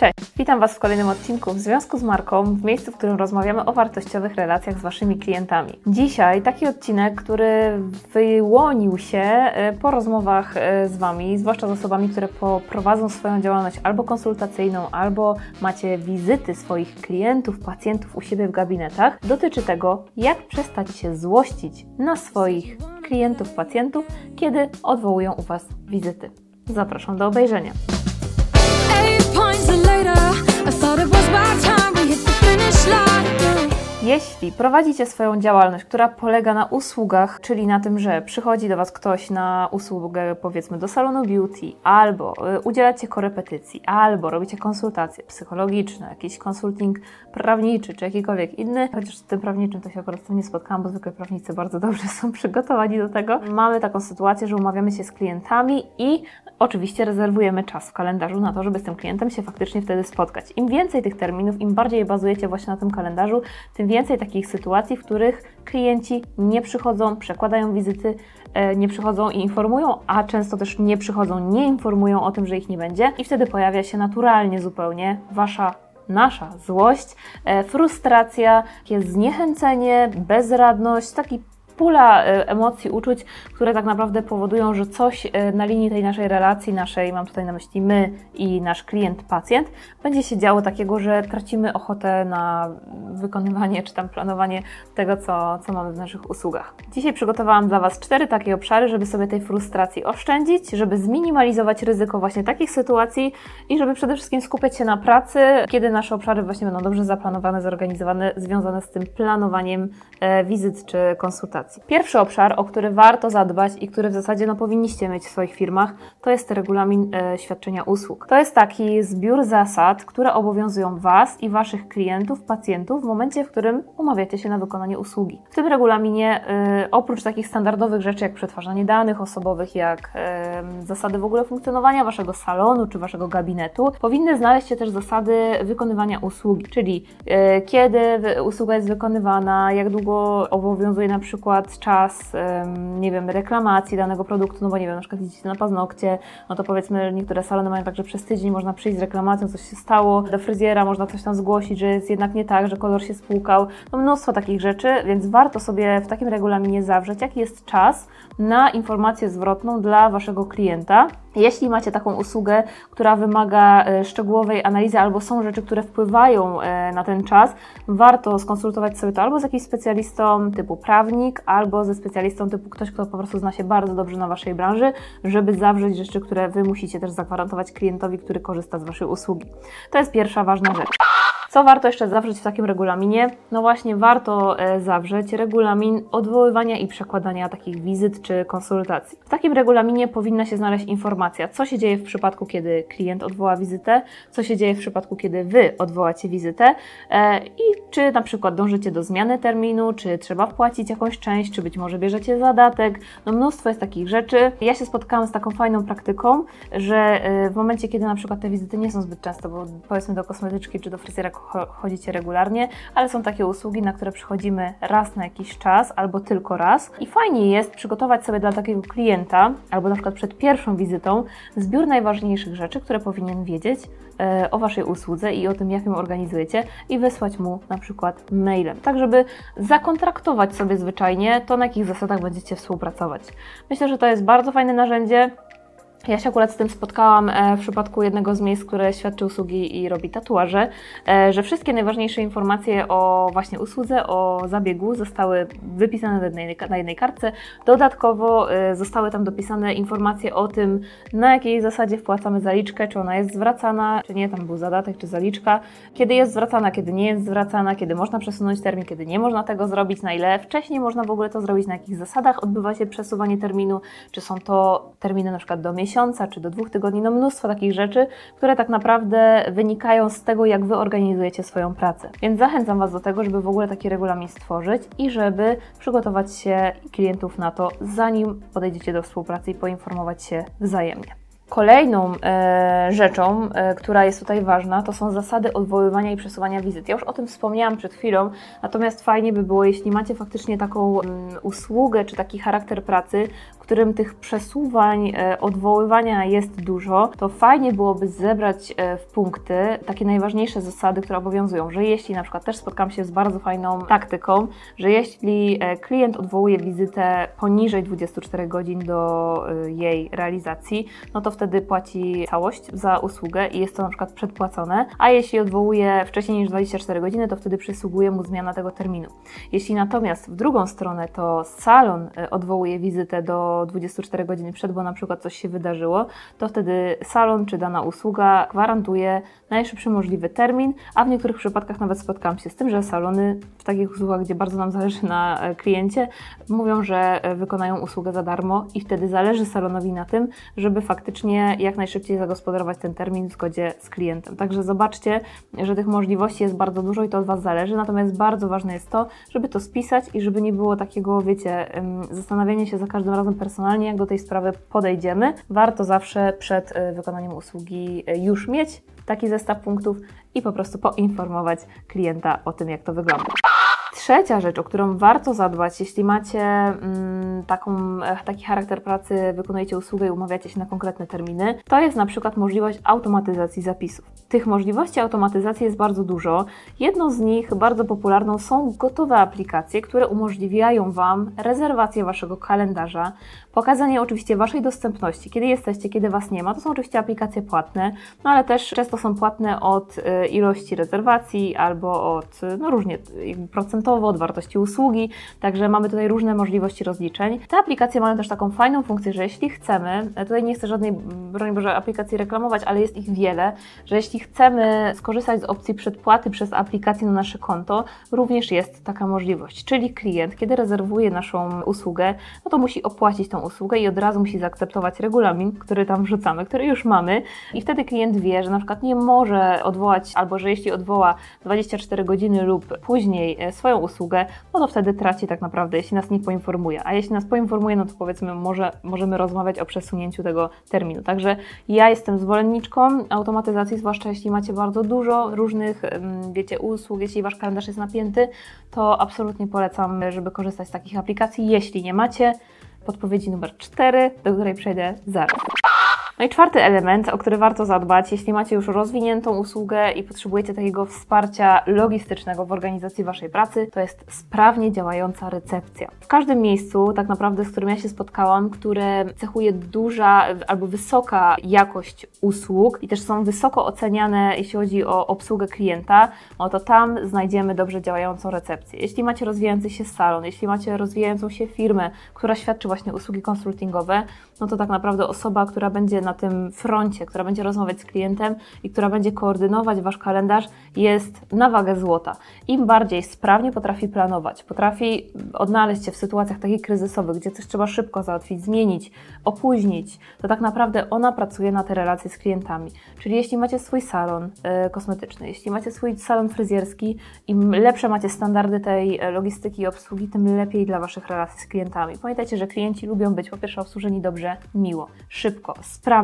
Cześć, witam Was w kolejnym odcinku w związku z marką, w miejscu, w którym rozmawiamy o wartościowych relacjach z Waszymi klientami. Dzisiaj taki odcinek, który wyłonił się e, po rozmowach e, z Wami, zwłaszcza z osobami, które prowadzą swoją działalność albo konsultacyjną, albo macie wizyty swoich klientów, pacjentów u siebie w gabinetach. Dotyczy tego, jak przestać się złościć na swoich klientów, pacjentów, kiedy odwołują u Was wizyty. Zapraszam do obejrzenia. I thought it was about time we hit the finish line. Jeśli prowadzicie swoją działalność, która polega na usługach, czyli na tym, że przychodzi do Was ktoś na usługę, powiedzmy, do salonu beauty, albo y, udzielacie korepetycji, albo robicie konsultacje psychologiczne, jakiś konsulting prawniczy, czy jakikolwiek inny, chociaż z tym prawniczym to się akurat z tym nie spotkałam, bo zwykle prawnicy bardzo dobrze są przygotowani do tego. Mamy taką sytuację, że umawiamy się z klientami i oczywiście rezerwujemy czas w kalendarzu na to, żeby z tym klientem się faktycznie wtedy spotkać. Im więcej tych terminów, im bardziej bazujecie właśnie na tym kalendarzu, tym więcej takich sytuacji, w których klienci nie przychodzą, przekładają wizyty, e, nie przychodzą i informują, a często też nie przychodzą, nie informują o tym, że ich nie będzie, i wtedy pojawia się naturalnie zupełnie wasza nasza złość, e, frustracja, takie zniechęcenie, bezradność, taki pula e, emocji, uczuć, które tak naprawdę powodują, że coś e, na linii tej naszej relacji, naszej, mam tutaj na myśli my i nasz klient, pacjent, będzie się działo takiego, że tracimy ochotę na wykonywanie czy tam planowanie tego, co, co mamy w naszych usługach. Dzisiaj przygotowałam dla Was cztery takie obszary, żeby sobie tej frustracji oszczędzić, żeby zminimalizować ryzyko właśnie takich sytuacji i żeby przede wszystkim skupiać się na pracy, kiedy nasze obszary właśnie będą dobrze zaplanowane, zorganizowane, związane z tym planowaniem e, wizyt czy konsultacji. Pierwszy obszar, o który warto zadbać i który w zasadzie no, powinniście mieć w swoich firmach, to jest regulamin e, świadczenia usług. To jest taki zbiór zasad, które obowiązują Was i Waszych klientów, pacjentów w momencie, w którym umawiacie się na wykonanie usługi. W tym regulaminie, e, oprócz takich standardowych rzeczy jak przetwarzanie danych osobowych, jak e, zasady w ogóle funkcjonowania Waszego salonu czy Waszego gabinetu, powinny znaleźć się też zasady wykonywania usługi, czyli e, kiedy usługa jest wykonywana, jak długo obowiązuje na przykład przykład czas, nie wiem, reklamacji danego produktu, no bo nie wiem, na przykład idziecie na paznokcie, no to powiedzmy niektóre salony mają tak, że przez tydzień można przyjść z reklamacją, coś się stało, do fryzjera można coś tam zgłosić, że jest jednak nie tak, że kolor się spłukał, no mnóstwo takich rzeczy, więc warto sobie w takim regulaminie zawrzeć, jaki jest czas na informację zwrotną dla Waszego klienta, jeśli macie taką usługę, która wymaga e, szczegółowej analizy, albo są rzeczy, które wpływają e, na ten czas, warto skonsultować sobie to albo z jakimś specjalistą typu prawnik, albo ze specjalistą typu ktoś, kto po prostu zna się bardzo dobrze na Waszej branży, żeby zawrzeć rzeczy, które Wy musicie też zagwarantować klientowi, który korzysta z Waszej usługi. To jest pierwsza ważna rzecz. Co warto jeszcze zawrzeć w takim regulaminie? No właśnie, warto e, zawrzeć regulamin odwoływania i przekładania takich wizyt czy konsultacji. W takim regulaminie powinna się znaleźć informacja, co się dzieje w przypadku, kiedy klient odwoła wizytę, co się dzieje w przypadku, kiedy Wy odwołacie wizytę e, i czy na przykład dążycie do zmiany terminu, czy trzeba wpłacić jakąś część, czy być może bierzecie zadatek. No mnóstwo jest takich rzeczy. Ja się spotkałam z taką fajną praktyką, że e, w momencie, kiedy na przykład te wizyty nie są zbyt często, bo powiedzmy do kosmetyczki czy do fryzjera chodzicie regularnie, ale są takie usługi, na które przychodzimy raz na jakiś czas albo tylko raz. I fajnie jest przygotować sobie dla takiego klienta, albo na przykład przed pierwszą wizytą, zbiór najważniejszych rzeczy, które powinien wiedzieć o Waszej usłudze i o tym, jak ją organizujecie, i wysłać mu na przykład mailem, tak żeby zakontraktować sobie zwyczajnie to, na jakich zasadach będziecie współpracować. Myślę, że to jest bardzo fajne narzędzie. Ja się akurat z tym spotkałam e, w przypadku jednego z miejsc, które świadczy usługi i robi tatuaże, e, że wszystkie najważniejsze informacje o właśnie usłudze, o zabiegu zostały wypisane na jednej, kartce. Dodatkowo e, zostały tam dopisane informacje o tym, na jakiej zasadzie wpłacamy zaliczkę, czy ona jest zwracana, czy nie, tam był zadatek, czy zaliczka, kiedy jest zwracana, kiedy nie jest zwracana, kiedy można przesunąć termin, kiedy nie można tego zrobić, na ile wcześniej można w ogóle to zrobić, na jakich zasadach odbywa się przesuwanie terminu, czy są to terminy na przykład do miesiąca, miesiąca czy do dwóch tygodni, no mnóstwo takich rzeczy, które tak naprawdę wynikają z tego, jak Wy organizujecie swoją pracę. Więc zachęcam Was do tego, żeby w ogóle taki regulamin stworzyć i żeby przygotować się klientów na to, zanim podejdziecie do współpracy i poinformować się wzajemnie. Kolejną e, rzeczą, e, która jest tutaj ważna, to są zasady odwoływania i przesuwania wizyt. Ja już o tym wspomniałam przed chwilą, natomiast fajnie by było, jeśli macie faktycznie taką mm, usługę czy taki charakter pracy, w którym tych przesuwań, e, odwoływania jest dużo, to fajnie byłoby zebrać e, w punkty takie najważniejsze zasady, które obowiązują, że jeśli na przykład też spotkam się z bardzo fajną taktyką, że jeśli e, klient odwołuje wizytę poniżej 24 godzin do e, jej realizacji, no to wtedy płaci całość za usługę i jest to na przykład przedpłacone, a jeśli odwołuje wcześniej niż 24 godziny, to wtedy przysługuje mu zmiana tego terminu. Jeśli natomiast w drugą stronę to salon e, odwołuje wizytę do 24 godziny przed, bo na przykład coś się wydarzyło, to wtedy salon czy dana usługa gwarantuje najszybszy możliwy termin, a w niektórych przypadkach nawet spotkałam się z tym, że salony w takich usługach, gdzie bardzo nam zależy na e, kliencie, mówią, że e, wykonają usługę za darmo i wtedy zależy salonowi na tym, żeby faktycznie jak najszybciej zagospodarować ten termin w zgodzie z klientem. Także zobaczcie, że tych możliwości jest bardzo dużo i to od Was zależy, natomiast bardzo ważne jest to, żeby to spisać i żeby nie było takiego, wiecie, zastanawiania się za każdym razem personalnie, jak do tej sprawy podejdziemy. Warto zawsze przed e, wykonaniem usługi już mieć taki zestaw punktów i po prostu poinformować klienta o tym, jak to wygląda. Trzecia rzecz, o którą warto zadbać, jeśli macie mm, taką, e, taki charakter pracy, wykonujecie usługę i umawiacie się na konkretne terminy, to jest na przykład możliwość automatyzacji zapisów. Tych możliwości automatyzacji jest bardzo dużo. Jedną z nich, bardzo popularną, są gotowe aplikacje, które umożliwiają Wam rezerwację Waszego kalendarza, pokazanie oczywiście Waszej dostępności, kiedy jesteście, kiedy Was nie ma. To są oczywiście aplikacje płatne, no ale też często są płatne od e, ilości rezerwacji albo od, no różnie, procentowo procentowo od wartości usługi, także mamy tutaj różne możliwości rozliczeń. Te aplikacje mają też taką fajną funkcję, że jeśli chcemy, e, tutaj nie chcę żadnej, broń Boże, aplikacji reklamować, ale jest ich wiele, że jeśli chcemy skorzystać z opcji przedpłaty przez aplikację na nasze konto, również jest taka możliwość. Czyli klient, kiedy rezerwuje naszą usługę, no to musi opłacić tą usługę i od razu musi zaakceptować regulamin, który tam wrzucamy, który już mamy i wtedy klient wie, że na przykład nie może odwołać, albo że jeśli odwoła 24 godziny lub później e, swoją usługę, no to wtedy traci tak naprawdę, jeśli nas nie poinformuje. A jeśli nas poinformuje, no to powiedzmy, może, możemy rozmawiać o przesunięciu tego terminu. Także ja jestem zwolenniczką automatyzacji, zwłaszcza jeśli macie bardzo dużo różnych, wiecie, usług, jeśli wasz kalendarz jest napięty, to absolutnie polecam, żeby korzystać z takich aplikacji. Jeśli nie macie, podpowiedzi numer 4, do której przejdę zaraz. No i czwarty element, o który warto zadbać, jeśli macie już rozwiniętą usługę i potrzebujecie takiego wsparcia logistycznego w organizacji Waszej pracy, to jest sprawnie działająca recepcja. W każdym miejscu, tak naprawdę, z którym ja się spotkałam, które cechuje duża albo wysoka jakość usług i też są wysoko oceniane, jeśli chodzi o obsługę klienta, no to tam znajdziemy dobrze działającą recepcję. Jeśli macie rozwijający się salon, jeśli macie rozwijającą się firmę, która świadczy właśnie usługi konsultingowe, no to tak naprawdę osoba, która będzie na tym froncie, która będzie rozmawiać z klientem i która będzie koordynować Wasz kalendarz, jest na wagę złota. Im bardziej sprawnie potrafi planować, potrafi odnaleźć się w sytuacjach takich kryzysowych, gdzie coś trzeba szybko załatwić, zmienić, opóźnić, to tak naprawdę ona pracuje na te relacje z klientami. Czyli jeśli macie swój salon y, kosmetyczny, jeśli macie swój salon fryzjerski, im lepsze macie standardy tej e, logistyki i obsługi, tym lepiej dla Waszych relacji z klientami. Pamiętajcie, że klienci lubią być po pierwsze obsłużeni dobrze, miło, szybko, sprawnie.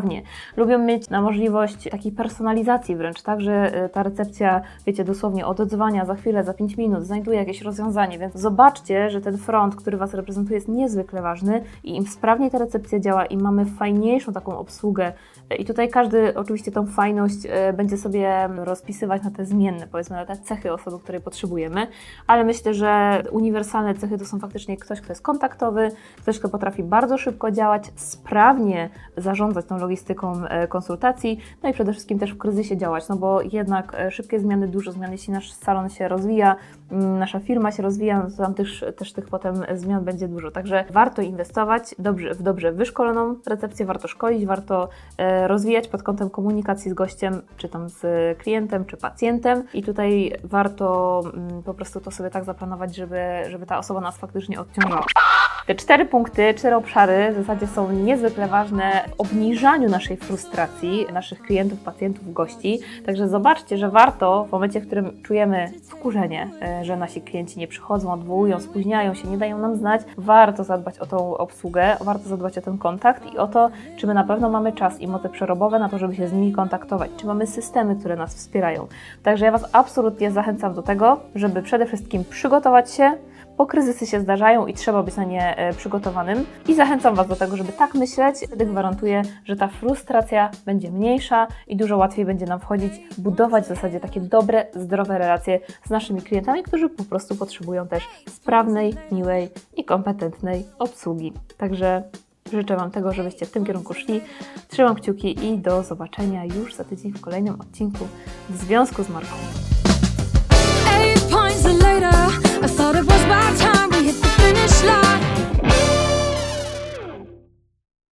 Lubią mieć na możliwość takiej personalizacji wręcz, tak, że e, ta recepcja, wiecie, dosłownie od odzwania za chwilę, za 5 minut znajduje jakieś rozwiązanie, więc zobaczcie, że ten front, który Was reprezentuje jest niezwykle ważny i im sprawniej ta recepcja działa i mamy fajniejszą taką obsługę. I tutaj każdy oczywiście tą fajność e, będzie sobie rozpisywać na te zmienne, powiedzmy na te cechy osoby, której potrzebujemy, ale myślę, że uniwersalne cechy to są faktycznie ktoś, kto jest kontaktowy, ktoś, kto potrafi bardzo szybko działać, sprawnie zarządzać tą logistyką e, konsultacji, no i przede wszystkim też w kryzysie działać, no bo jednak e, szybkie zmiany, dużo zmian, jeśli nasz salon się rozwija, mm, nasza firma się rozwija, no to tam też, też tych potem zmian będzie dużo. Także warto inwestować dobrze, w dobrze wyszkoloną recepcję, warto szkolić, warto e, rozwijać pod kątem komunikacji z gościem, czy tam z klientem, czy pacjentem i tutaj warto mm, po prostu to sobie tak zaplanować, żeby, żeby ta osoba nas faktycznie odciągała. Te cztery punkty, cztery obszary w zasadzie są niezwykle ważne w obniżaniu naszej frustracji, naszych klientów, pacjentów, gości. Także zobaczcie, że warto w momencie, w którym czujemy wkurzenie, e, że nasi klienci nie przychodzą, odwołują, spóźniają się, nie dają nam znać, warto zadbać o tą obsługę, warto zadbać o ten kontakt i o to, czy my na pewno mamy czas i moce przerobowe na to, żeby się z nimi kontaktować, czy mamy systemy, które nas wspierają. Także ja Was absolutnie zachęcam do tego, żeby przede wszystkim przygotować się, bo kryzysy się zdarzają i trzeba być na nie e, przygotowanym. I zachęcam Was do tego, żeby tak myśleć. Wtedy gwarantuję, że ta frustracja będzie mniejsza i dużo łatwiej będzie nam wchodzić, budować w zasadzie takie dobre, zdrowe relacje z naszymi klientami, którzy po prostu potrzebują też sprawnej, miłej i kompetentnej obsługi. Także Życzę Wam tego, żebyście w tym kierunku szli. Trzymam kciuki i do zobaczenia już za tydzień w kolejnym odcinku w związku z marką. I thought it was about time we hit the finish line.